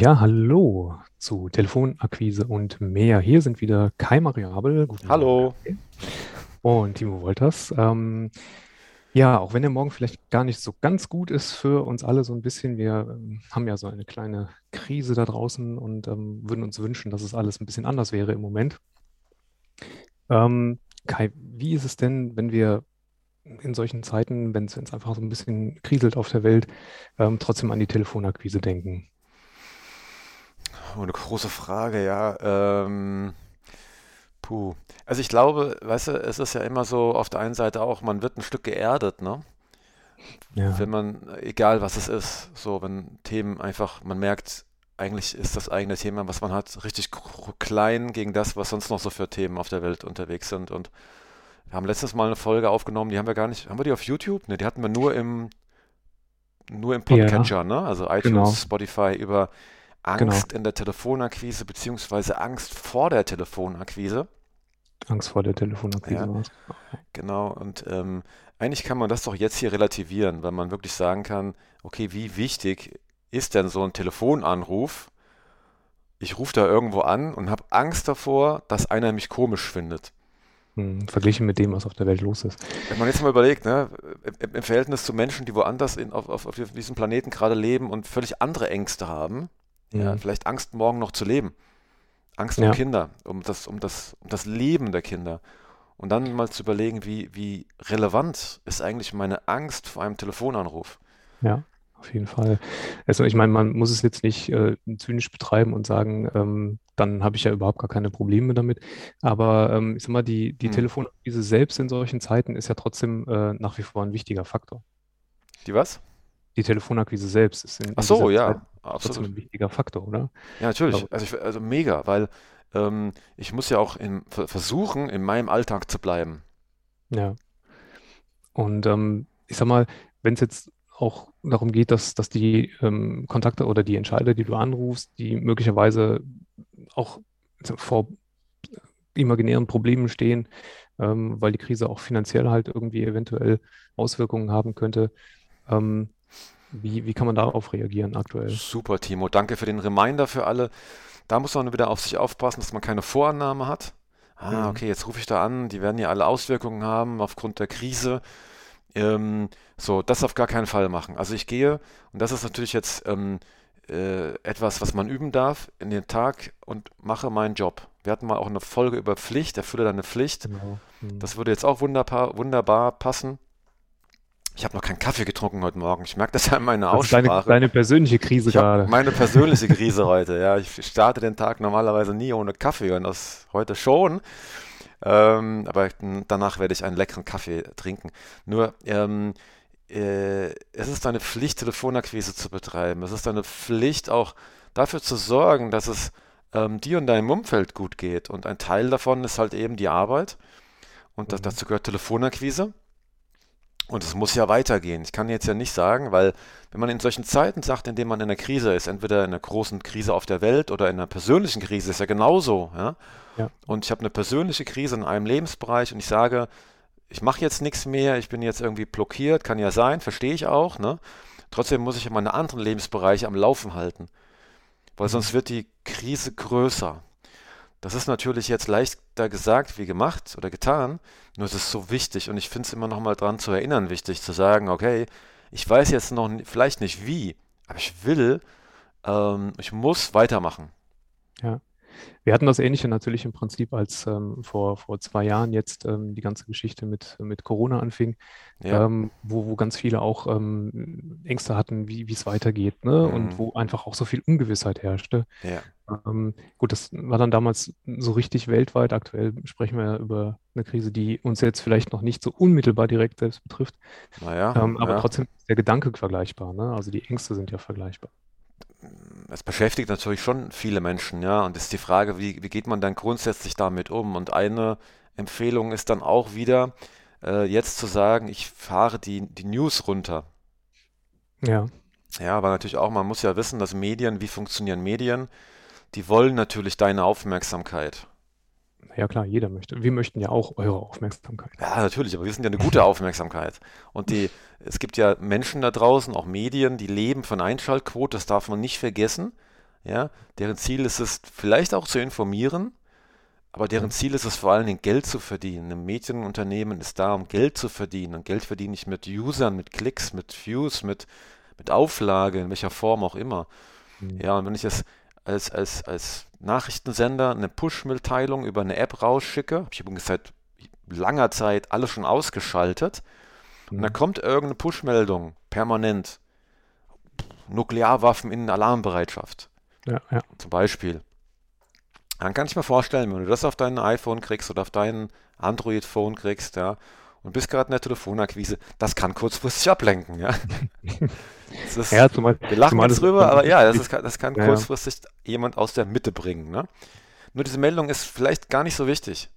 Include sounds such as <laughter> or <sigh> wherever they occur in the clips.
Ja, hallo zu Telefonakquise und mehr. Hier sind wieder Kai Mariabel, guten Morgen, Hallo. Kai. und Timo Wolters. Ähm, ja, auch wenn der Morgen vielleicht gar nicht so ganz gut ist für uns alle so ein bisschen. Wir ähm, haben ja so eine kleine Krise da draußen und ähm, würden uns wünschen, dass es alles ein bisschen anders wäre im Moment. Ähm, Kai, wie ist es denn, wenn wir in solchen Zeiten, wenn es wenn es einfach so ein bisschen kriselt auf der Welt, ähm, trotzdem an die Telefonakquise denken? Oh, eine große Frage, ja. Ähm, puh. Also ich glaube, weißt du, es ist ja immer so auf der einen Seite auch, man wird ein Stück geerdet, ne? Ja, Wenn man, egal was es ist, so wenn Themen einfach, man merkt, eigentlich ist das eigene Thema, was man hat, richtig klein gegen das, was sonst noch so für Themen auf der Welt unterwegs sind. Und wir haben letztes Mal eine Folge aufgenommen, die haben wir gar nicht, haben wir die auf YouTube? Ne, die hatten wir nur im, nur im ja, Podcatcher, ne? Also genau, iTunes, Spotify über genau. Angst in der Telefonakquise beziehungsweise Angst vor der Telefonakquise. Angst vor der Telefonakquise Ja, genau. Und ähm, eigentlich kann man das doch jetzt hier relativieren, weil man wirklich sagen kann, okay, wie wichtig ist denn so ein Telefonanruf? Ich rufe da irgendwo an und habe Angst davor, dass einer mich komisch findet. Hm, verglichen mit dem, was auf der Welt los ist. Wenn man jetzt mal überlegt, ne, im, im Verhältnis zu Menschen, die woanders in, auf, auf, auf diesem Planeten gerade leben und völlig andere Ängste haben, ja, Hm, vielleicht Angst, morgen noch zu leben. Angst um ja, Kinder, um das, um das, um das Leben der Kinder. Und dann mal zu überlegen, wie, wie relevant ist eigentlich meine Angst vor einem Telefonanruf. ja, auf jeden Fall. Also ich meine, man muss es jetzt nicht äh, zynisch betreiben und sagen, ähm, dann habe ich ja überhaupt gar keine Probleme damit. Aber ähm, ich sag mal, die, die Hm. Telefonakquise selbst in solchen Zeiten ist ja trotzdem äh, nach wie vor ein wichtiger Faktor. Die was? Die Telefonakquise selbst ist in, Ach so, Zeit ja, trotzdem absolut. ein wichtiger Faktor, oder? Ja, natürlich. Also, ich, also mega, weil ähm, ich muss ja auch in, ver- versuchen, in meinem Alltag zu bleiben. ja. Und ähm, ich sag mal, wenn es jetzt auch darum geht, dass, dass die ähm, Kontakte oder die Entscheider, die du anrufst, die möglicherweise auch vor imaginären Problemen stehen, ähm, weil die Krise auch finanziell halt irgendwie eventuell Auswirkungen haben könnte, ähm, wie, wie kann man darauf reagieren aktuell? Super, Timo. Danke für den Reminder für alle. Da muss man wieder auf sich aufpassen, dass man keine Vorannahme hat. Ah, Mhm. okay, jetzt rufe ich da an, die werden ja alle Auswirkungen haben aufgrund der Krise. Ähm, so, das auf gar keinen Fall machen. Also ich gehe, und das ist natürlich jetzt ähm, äh, etwas, was man üben darf, in den Tag und mache meinen Job. Wir hatten mal auch eine Folge über Pflicht, erfülle deine Pflicht. Genau. Mhm. Das würde jetzt auch wunderbar, wunderbar passen. Ich habe noch keinen Kaffee getrunken heute Morgen. Ich merke das ja in meiner ist deine, Aussprache. deine persönliche Krise gerade. meine persönliche <laughs> Krise heute. Ja, ich starte den Tag normalerweise nie ohne Kaffee und das heute schon. Ähm, aber danach werde ich einen leckeren Kaffee trinken. Nur, ähm, äh, es ist deine Pflicht, Telefonakquise zu betreiben. Es ist deine Pflicht, auch dafür zu sorgen, dass es ähm, dir und deinem Umfeld gut geht. Und ein Teil davon ist halt eben die Arbeit. Und das, Mhm. dazu gehört Telefonakquise. Und es muss ja weitergehen. Ich kann jetzt ja nicht sagen, weil wenn man in solchen Zeiten sagt, in denen man in einer Krise ist, entweder in einer großen Krise auf der Welt oder in einer persönlichen Krise, ist ja genauso. Ja? Ja. Und ich habe eine persönliche Krise in einem Lebensbereich und ich sage, ich mache jetzt nichts mehr, ich bin jetzt irgendwie blockiert, kann ja sein, verstehe ich auch. Ne? Trotzdem muss ich meine anderen Lebensbereiche am Laufen halten, weil Mhm. sonst wird die Krise größer. Das ist natürlich jetzt leichter gesagt wie gemacht oder getan, nur es ist so wichtig und ich finde es immer noch mal dran zu erinnern wichtig, zu sagen, okay, ich weiß jetzt noch vielleicht nicht wie, aber ich will, ähm, ich muss weitermachen. Ja. Wir hatten das Ähnliche natürlich im Prinzip, als ähm, vor, vor zwei Jahren jetzt ähm, die ganze Geschichte mit, mit Corona anfing, Ja, ähm, wo, wo ganz viele auch ähm, Ängste hatten, wie, wie es weitergeht, ne? Und mm, wo einfach auch so viel Ungewissheit herrschte. ja, Ähm, gut, das war dann damals so richtig weltweit. Aktuell sprechen wir ja über eine Krise, die uns jetzt vielleicht noch nicht so unmittelbar direkt selbst betrifft, naja, ähm, aber ja. trotzdem ist der Gedanke vergleichbar, ne? Also die Ängste sind ja vergleichbar. Es beschäftigt natürlich schon viele Menschen, ja, und es ist die Frage, wie, wie geht man dann grundsätzlich damit um? Und eine Empfehlung ist dann auch wieder, äh, jetzt zu sagen, ich fahre die, die News runter. Ja, Ja, aber natürlich auch, man muss ja wissen, dass Medien, wie funktionieren Medien? Die wollen natürlich deine Aufmerksamkeit. ja klar, jeder möchte. Wir möchten ja auch eure Aufmerksamkeit. Ja, natürlich, aber wir sind ja eine gute Aufmerksamkeit. Und die, es gibt ja Menschen da draußen, auch Medien, die leben von Einschaltquote, das darf man nicht vergessen. ja, deren Ziel ist es, vielleicht auch zu informieren, aber deren Ziel ist es vor allen Dingen Geld zu verdienen. Ein Medienunternehmen ist da, um Geld zu verdienen. Und Geld verdiene ich mit Usern, mit Klicks, mit Views, mit, mit Auflage, in welcher Form auch immer. Mhm. Ja, und wenn ich es als, als, als Nachrichtensender eine Push-Mitteilung über eine App rausschicke, habe ich übrigens seit langer Zeit alles schon ausgeschaltet, mhm. und dann kommt irgendeine Push-Meldung permanent. Nuklearwaffen in Alarmbereitschaft. Ja, ja. Zum Beispiel. Dann kann ich mir vorstellen, wenn du das auf dein iPhone kriegst oder auf dein Android-Phone kriegst, ja, und bist gerade in der Telefonakquise, das kann kurzfristig ablenken, ja. <laughs> Ist, ja zumal, wir lachen zumal jetzt drüber, aber ja, das, ist, das kann ja, kurzfristig jemand aus der Mitte bringen, ne? Nur diese Meldung ist vielleicht gar nicht so wichtig.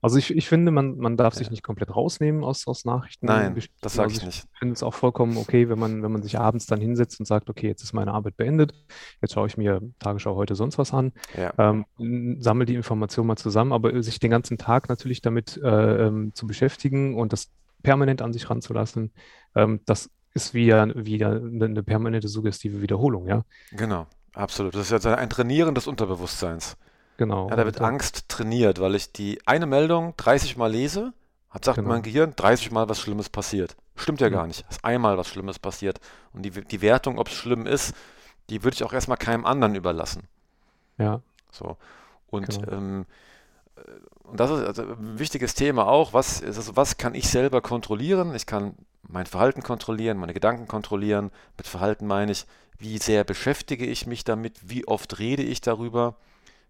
Also ich, ich finde, man, man darf sich nicht komplett rausnehmen aus, aus Nachrichten. Nein, das sage also ich nicht. Ich finde es auch vollkommen okay, wenn man, wenn man sich abends dann hinsetzt und sagt, okay, jetzt ist meine Arbeit beendet, jetzt schaue ich mir Tagesschau heute sonst was an, ja. ähm, sammle die Information mal zusammen, aber sich den ganzen Tag natürlich damit äh, ähm, zu beschäftigen und das permanent an sich ranzulassen, ähm, das ist wieder, wieder eine permanente suggestive Wiederholung, ja. Genau, absolut. Das ist ja ein Trainieren des Unterbewusstseins. Genau. Ja, da wird Angst trainiert, weil ich die eine Meldung 30 Mal lese, hat sagt genau. mein Gehirn 30 Mal was Schlimmes passiert. Stimmt ja mhm. gar nicht. Es ist einmal was Schlimmes passiert. Und die, die Wertung, ob es schlimm ist, die würde ich auch erstmal keinem anderen überlassen. Ja. So. Und, genau. ähm, äh, und das ist also ein wichtiges Thema auch. Was, also was kann ich selber kontrollieren? Ich kann mein Verhalten kontrollieren, meine Gedanken kontrollieren. Mit Verhalten meine ich, wie sehr beschäftige ich mich damit, wie oft rede ich darüber.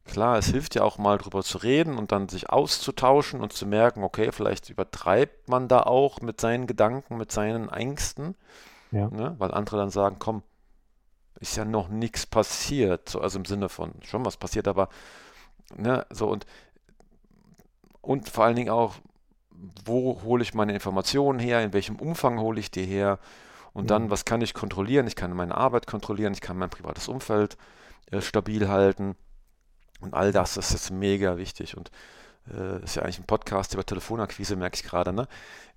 Klar, es hilft ja auch mal drüber zu reden und dann sich auszutauschen und zu merken, okay, vielleicht übertreibt man da auch mit seinen Gedanken, mit seinen Ängsten, ja. ne? weil andere dann sagen, komm, ist ja noch nichts passiert, so, also im Sinne von schon was passiert, aber ne, so und und vor allen Dingen auch, wo hole ich meine Informationen her, in welchem Umfang hole ich die her und ja. dann, was kann ich kontrollieren? Ich kann meine Arbeit kontrollieren, ich kann mein privates Umfeld äh, stabil halten und all das, das ist mega wichtig. Und äh, ist ja eigentlich ein Podcast über Telefonakquise, merke ich gerade. Ne?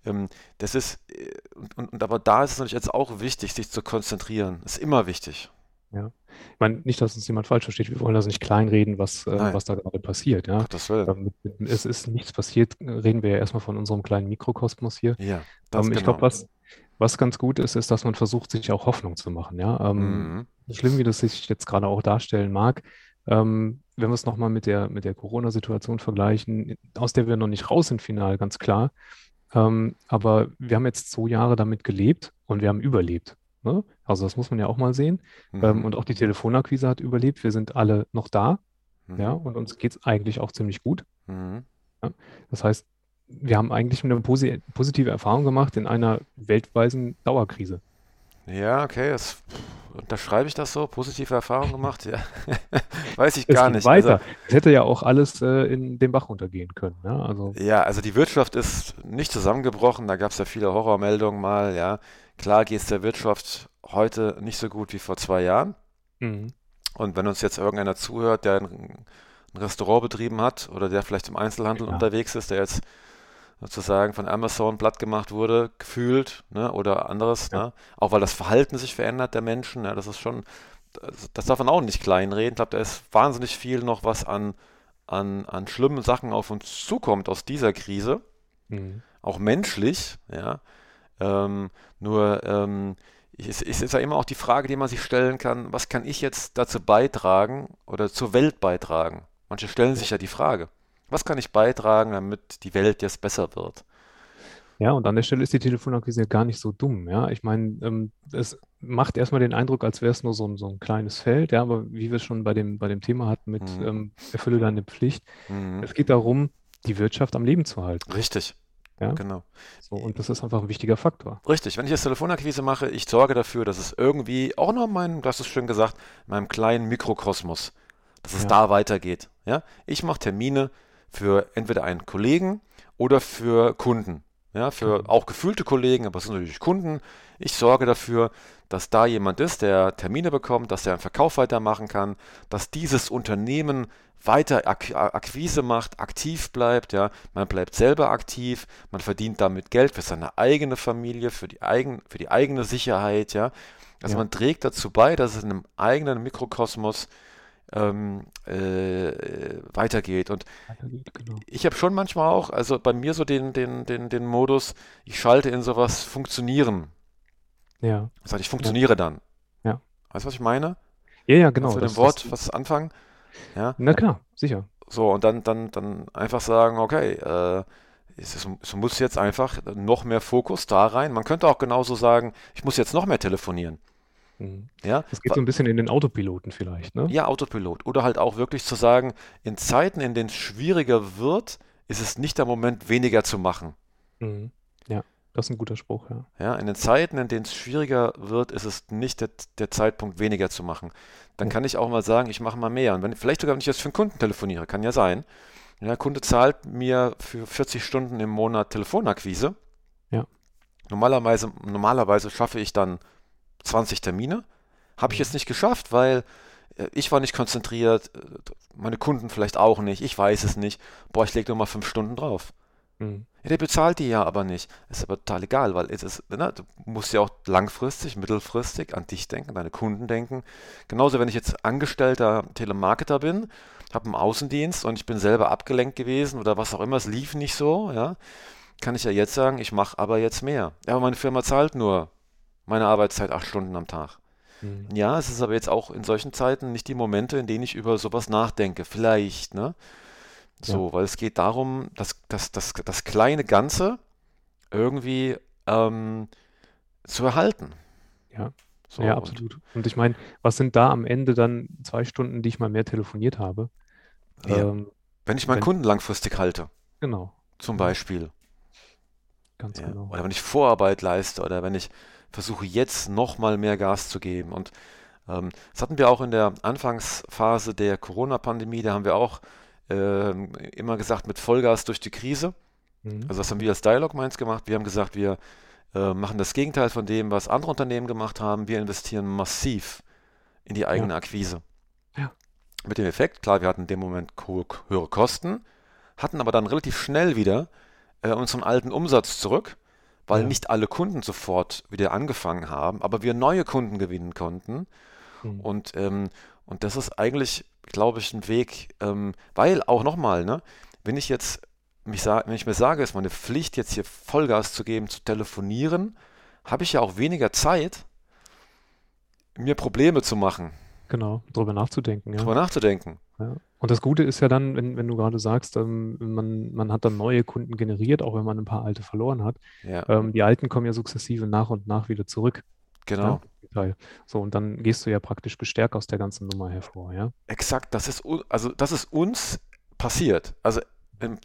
Ähm, das ist, äh, und, und, aber da ist es natürlich jetzt auch wichtig, sich zu konzentrieren. Ist immer wichtig. Ja. Ich meine, nicht, dass uns jemand falsch versteht. Wir wollen also nicht kleinreden, was, äh, was da gerade passiert. Ja? Das will. Ähm, es ist nichts passiert, reden wir ja erstmal von unserem kleinen Mikrokosmos hier. Ja, das ähm, ich genau. glaube, was, was ganz gut ist, ist, dass man versucht, sich auch Hoffnung zu machen. Ja? Ähm, mhm. Schlimm, wie das sich jetzt gerade auch darstellen mag, ähm, wenn wir es nochmal mit der, mit der Corona-Situation vergleichen, aus der wir noch nicht raus sind final, ganz klar. Ähm, aber wir haben jetzt zwei Jahre damit gelebt und wir haben überlebt. Ne? Also das muss man ja auch mal sehen. Mhm. Ähm, und auch die Telefonakquise hat überlebt. Wir sind alle noch da. Mhm. Ja, und uns geht es eigentlich auch ziemlich gut. Mhm. Ja? Das heißt, wir haben eigentlich eine posi positive Erfahrung gemacht in einer weltweiten Dauerkrise. Ja, okay, das unterschreibe ich das so? Positive Erfahrungen <laughs> gemacht? Ja. <laughs> Weiß ich gar nicht. Weiter. Also, es hätte ja auch alles äh, in den Bach runtergehen können. Ja? Also, ja, also die Wirtschaft ist nicht zusammengebrochen. Da gab es ja viele Horrormeldungen mal. Ja, klar geht es der Wirtschaft heute nicht so gut wie vor zwei Jahren. Mhm. Und wenn uns jetzt irgendeiner zuhört, der ein, ein Restaurant betrieben hat oder der vielleicht im Einzelhandel ja. unterwegs ist, der jetzt sozusagen von Amazon platt gemacht wurde, gefühlt, ne, oder anderes, ja. ne? Auch weil das Verhalten sich verändert der Menschen, ne? das ist schon, das, das darf man auch nicht kleinreden. Ich glaube, da ist wahnsinnig viel noch, was an, an, an schlimmen Sachen auf uns zukommt aus dieser Krise. Mhm. Auch menschlich, ja. Ähm, nur ähm, es ist ja immer auch die Frage, die man sich stellen kann, was kann ich jetzt dazu beitragen oder zur Welt beitragen? Manche stellen sich ja die Frage. Was kann ich beitragen, damit die Welt jetzt besser wird? Ja, und an der Stelle ist die Telefonakquise ja gar nicht so dumm. Ja, ich meine, ähm, es macht erstmal den Eindruck, als wäre es nur so ein, so ein kleines Feld. Ja, aber wie wir es schon bei dem, bei dem Thema hatten mit mhm. ähm, erfülle deine Pflicht, mhm. es geht darum, die Wirtschaft am Leben zu halten. Richtig. Ja, genau. So, und das ist einfach ein wichtiger Faktor. Richtig. Wenn ich jetzt Telefonakquise mache, ich sorge dafür, dass es irgendwie auch noch mein, du hast es schön gesagt, in meinem kleinen Mikrokosmos, dass es ja. da weitergeht. Ja, ich mache Termine für entweder einen Kollegen oder für Kunden. ja, für Genau. auch gefühlte Kollegen, aber es sind natürlich Kunden. Ich sorge dafür, dass da jemand ist, der Termine bekommt, dass der einen Verkauf weitermachen kann, dass dieses Unternehmen weiter Ak Akquise macht, aktiv bleibt, ja, man bleibt selber aktiv, man verdient damit Geld für seine eigene Familie, für die eigen, für die eigene Sicherheit, ja. Also Ja, man trägt dazu bei, dass es in einem eigenen Mikrokosmos ähm, äh, weitergeht. Und weitergeht, genau. ich habe schon manchmal auch, also bei mir so den, den, den, den Modus, ich schalte in sowas Funktionieren. Ja, Das heißt, ich ja, funktioniere dann. ja. Weißt du, was ich meine? Ja, ja, genau. du mit dem Wort was anfangen? Ja. na klar, sicher. So, und dann, dann, dann einfach sagen, okay, äh, es, ist, es muss jetzt einfach noch mehr Fokus da rein. Man könnte auch genauso sagen, ich muss jetzt noch mehr telefonieren. Mhm. Ja, Das geht so ein bisschen in den Autopiloten vielleicht, ne? ja, Autopilot. Oder halt auch wirklich zu sagen, in Zeiten, in denen es schwieriger wird, ist es nicht der Moment, weniger zu machen. Mhm. Ja, das ist ein guter Spruch, ja. Ja, in den Zeiten, in denen es schwieriger wird, ist es nicht der, der Zeitpunkt, weniger zu machen. Dann Ja, kann ich auch mal sagen, ich mache mal mehr. Und wenn, vielleicht sogar, wenn ich jetzt für einen Kunden telefoniere, kann ja sein. Ja, der Kunde zahlt mir für 40 Stunden im Monat Telefonakquise. ja. Normalerweise, normalerweise schaffe ich dann 20 Termine. Habe ich jetzt Mhm. nicht geschafft, weil äh, ich war nicht konzentriert, äh, meine Kunden vielleicht auch nicht, ich weiß es nicht. Boah, ich lege nur mal fünf Stunden drauf. Mhm. Ja, der bezahlt die ja aber nicht. Ist aber total egal, weil es ist, ne, du musst ja auch langfristig, mittelfristig an dich denken, deine Kunden denken. Genauso, wenn ich jetzt angestellter Telemarketer bin, habe einen Außendienst und ich bin selber abgelenkt gewesen oder was auch immer, es lief nicht so, ja, kann ich ja jetzt sagen, ich mache aber jetzt mehr. Ja, aber meine Firma zahlt nur meine Arbeitszeit acht Stunden am Tag. Mhm. Ja, es ist aber jetzt auch in solchen Zeiten nicht die Momente, in denen ich über sowas nachdenke. Vielleicht, ne? Ja, So, weil es geht darum, das, das, das, das kleine Ganze irgendwie ähm, zu erhalten. ja, So, ja, und absolut. Und ich meine, was sind da am Ende dann zwei Stunden, die ich mal mehr telefoniert habe? ja, Ähm, wenn ich meinen wenn, Kunden langfristig halte, genau, zum Beispiel, ganz ja, genau. oder wenn ich Vorarbeit leiste oder wenn ich versuche, jetzt nochmal mehr Gas zu geben. Und ähm, das hatten wir auch in der Anfangsphase der Corona-Pandemie, da haben wir auch ähm, immer gesagt, mit Vollgas durch die Krise. Mhm. Also das haben wir als Dialog Minds gemacht. Wir haben gesagt, wir äh, machen das Gegenteil von dem, was andere Unternehmen gemacht haben. Wir investieren massiv in die Ja, eigene Akquise. ja, Mit dem Effekt, klar, wir hatten in dem Moment höhere Kosten, hatten aber dann relativ schnell wieder äh, unseren alten Umsatz zurück, weil ja. nicht alle Kunden sofort wieder angefangen haben, aber wir neue Kunden gewinnen konnten. Mhm. Und, ähm, und das ist eigentlich, glaube ich, ein Weg, ähm, weil auch nochmal, ne, wenn ich jetzt mich wenn ich mir sage, es ist meine Pflicht, jetzt hier Vollgas zu geben, zu telefonieren, habe ich ja auch weniger Zeit, mir Probleme zu machen, Genau, drüber nachzudenken, ja. drüber nachzudenken. Ja. Und das Gute ist ja dann, wenn, wenn du gerade sagst, ähm, man, man hat dann neue Kunden generiert, auch wenn man ein paar alte verloren hat. Ja, Ähm, die alten kommen ja sukzessive nach und nach wieder zurück. Ja, genau. Teil. So, und dann gehst du ja praktisch gestärkt aus der ganzen Nummer hervor, ja. Exakt, das ist, also das ist uns passiert. Also im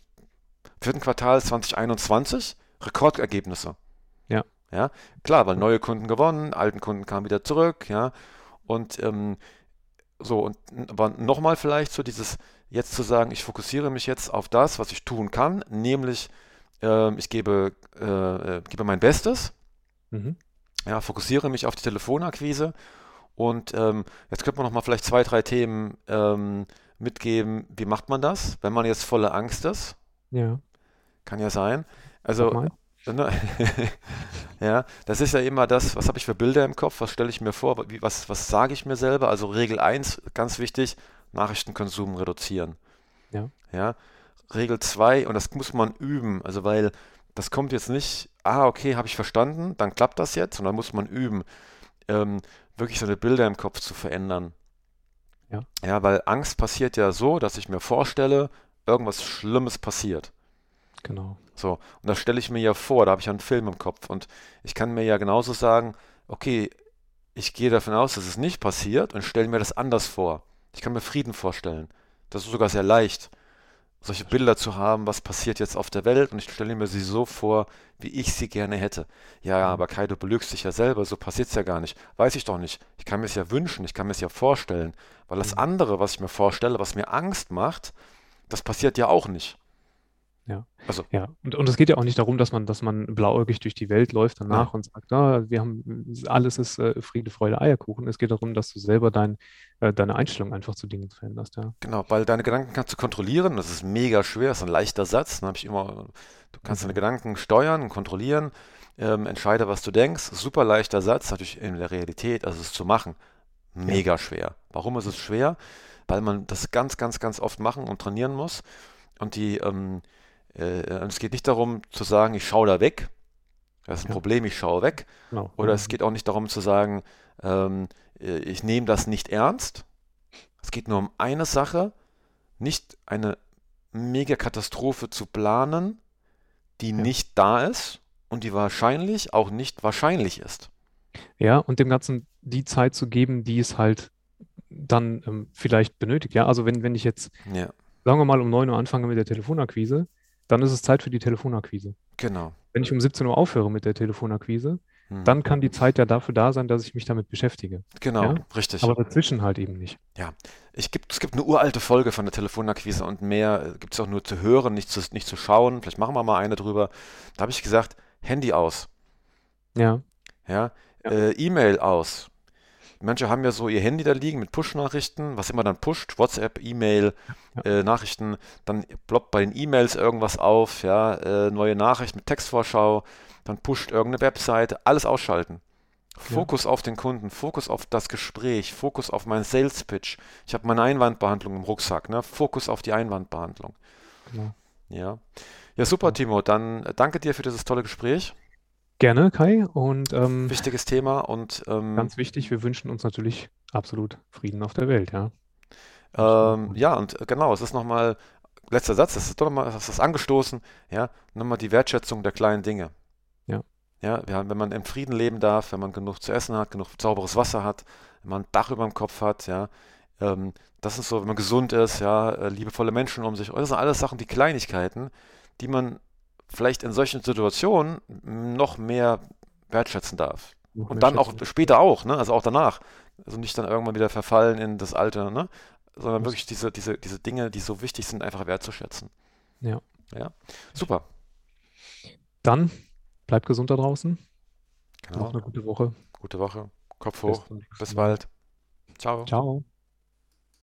vierten Quartal 2021 Rekordergebnisse. Ja, Ja, klar, weil neue Kunden gewonnen, alten Kunden kamen wieder zurück, ja. Und ähm, so, und aber nochmal vielleicht so dieses, jetzt zu sagen, ich fokussiere mich jetzt auf das, was ich tun kann, nämlich ähm, ich gebe, äh, äh, gebe mein Bestes, mhm. ja, fokussiere mich auf die Telefonakquise und ähm, jetzt könnte man noch mal vielleicht zwei, drei Themen ähm, mitgeben. Wie macht man das, wenn man jetzt voller Angst ist? Ja, Kann ja sein. Also, <laughs> ja, das ist ja immer das, was habe ich für Bilder im Kopf, was stelle ich mir vor, was, was sage ich mir selber? Also Regel eins ganz wichtig, Nachrichtenkonsum reduzieren. Ja, Ja, Regel 2, und das muss man üben, also weil das kommt jetzt nicht, ah, okay, habe ich verstanden, dann klappt das jetzt, und dann muss man üben, ähm, wirklich seine Bilder im Kopf zu verändern. ja, Ja, weil Angst passiert ja so, dass ich mir vorstelle, irgendwas Schlimmes passiert. Genau. So, und das stelle ich mir ja vor, da habe ich ja einen Film im Kopf und ich kann mir ja genauso sagen, okay, ich gehe davon aus, dass es nicht passiert und stelle mir das anders vor. Ich kann mir Frieden vorstellen. Das ist sogar sehr leicht, solche Bilder zu haben, was passiert jetzt auf der Welt und ich stelle mir sie so vor, wie ich sie gerne hätte. Ja, Mhm. aber Kai, du belügst dich ja selber, so passiert es ja gar nicht. Weiß ich doch nicht. Ich kann mir es ja wünschen, ich kann mir es ja vorstellen, weil das Mhm. andere, was ich mir vorstelle, was mir Angst macht, das passiert ja auch nicht. Ja, Also, ja. Und, und es geht ja auch nicht darum, dass man, dass man blauäugig durch die Welt läuft danach und sagt, ah, wir haben, alles ist äh, Friede, Freude, Eierkuchen. Es geht darum, dass du selber dein, äh, deine Einstellung einfach zu Dingen veränderst, ja. genau, weil deine Gedanken kannst du kontrollieren. Das ist mega schwer, das ist ein leichter Satz. Dann habe ich immer, du kannst deine Mhm. Gedanken steuern und kontrollieren. Ähm, entscheide, was du denkst. Super leichter Satz, natürlich in der Realität, also es zu machen, Ja, mega schwer. Warum ist es schwer? Weil man das ganz, ganz, ganz oft machen und trainieren muss. Und die, ähm, äh, und es geht nicht darum zu sagen, ich schaue da weg. Das ist ein ja, Problem, ich schaue weg. genau. Oder es geht auch nicht darum zu sagen, ähm, äh, ich nehme das nicht ernst. Es geht nur um eine Sache, nicht eine Megakatastrophe zu planen, die Ja. nicht da ist und die wahrscheinlich auch nicht wahrscheinlich ist. Ja, und dem Ganzen die Zeit zu geben, die es halt dann ähm, vielleicht benötigt. Ja, also wenn, wenn ich jetzt, Ja, sagen wir mal, um 9 Uhr anfange mit der Telefonakquise, dann ist es Zeit für die Telefonakquise. genau. Wenn ich um 17 Uhr aufhöre mit der Telefonakquise, Hm. dann kann die Zeit ja dafür da sein, dass ich mich damit beschäftige. Genau, Ja, richtig. aber dazwischen halt eben nicht. Ja, ich gibt, es gibt eine uralte Folge von der Telefonakquise und mehr gibt es auch nur zu hören, nicht zu, nicht zu schauen. Vielleicht machen wir mal eine drüber. Da habe ich gesagt, Handy aus, Ja, ja, ja, äh, E-Mail aus. Manche haben ja so ihr Handy da liegen mit Push-Nachrichten, was immer dann pusht, WhatsApp, E-Mail, ja, äh, Nachrichten, dann ploppt bei den E-Mails irgendwas auf, ja, äh, neue Nachricht mit Textvorschau, dann pusht irgendeine Webseite, alles ausschalten. ja, Fokus auf den Kunden, Fokus auf das Gespräch, Fokus auf meinen Sales Pitch. Ich habe meine Einwandbehandlung im Rucksack, ne? Fokus auf die Einwandbehandlung. genau. Ja. Ja, super, Ja. Timo. Dann äh, danke dir für dieses tolle Gespräch. Gerne, Kai. Und ähm, Wichtiges Thema und ähm, ganz wichtig, wir wünschen uns natürlich absolut Frieden auf der Welt, ja. Ähm, ja, und äh, genau, es ist nochmal, letzter Satz, das ist doch nochmal, das ist angestoßen, ja, nochmal die Wertschätzung der kleinen Dinge. Ja, Ja, wir haben, wenn man im Frieden leben darf, wenn man genug zu essen hat, genug sauberes Wasser hat, wenn man ein Dach über dem Kopf hat, ja, ähm, das ist so, wenn man gesund ist, ja, äh, liebevolle Menschen um sich, das sind alles Sachen, die Kleinigkeiten, die man vielleicht in solchen Situationen noch mehr wertschätzen darf. noch Und dann auch später auch, ne? Also auch danach. Also nicht dann irgendwann wieder verfallen in das Alte, ne? Sondern wirklich diese, diese, diese Dinge, die so wichtig sind, einfach wertzuschätzen. Ja. Ja, super. Dann bleibt gesund da draußen. Noch Genau. eine gute Woche. Gute Woche. Kopf Bis hoch. Bis Mal. bald. Ciao. Ciao.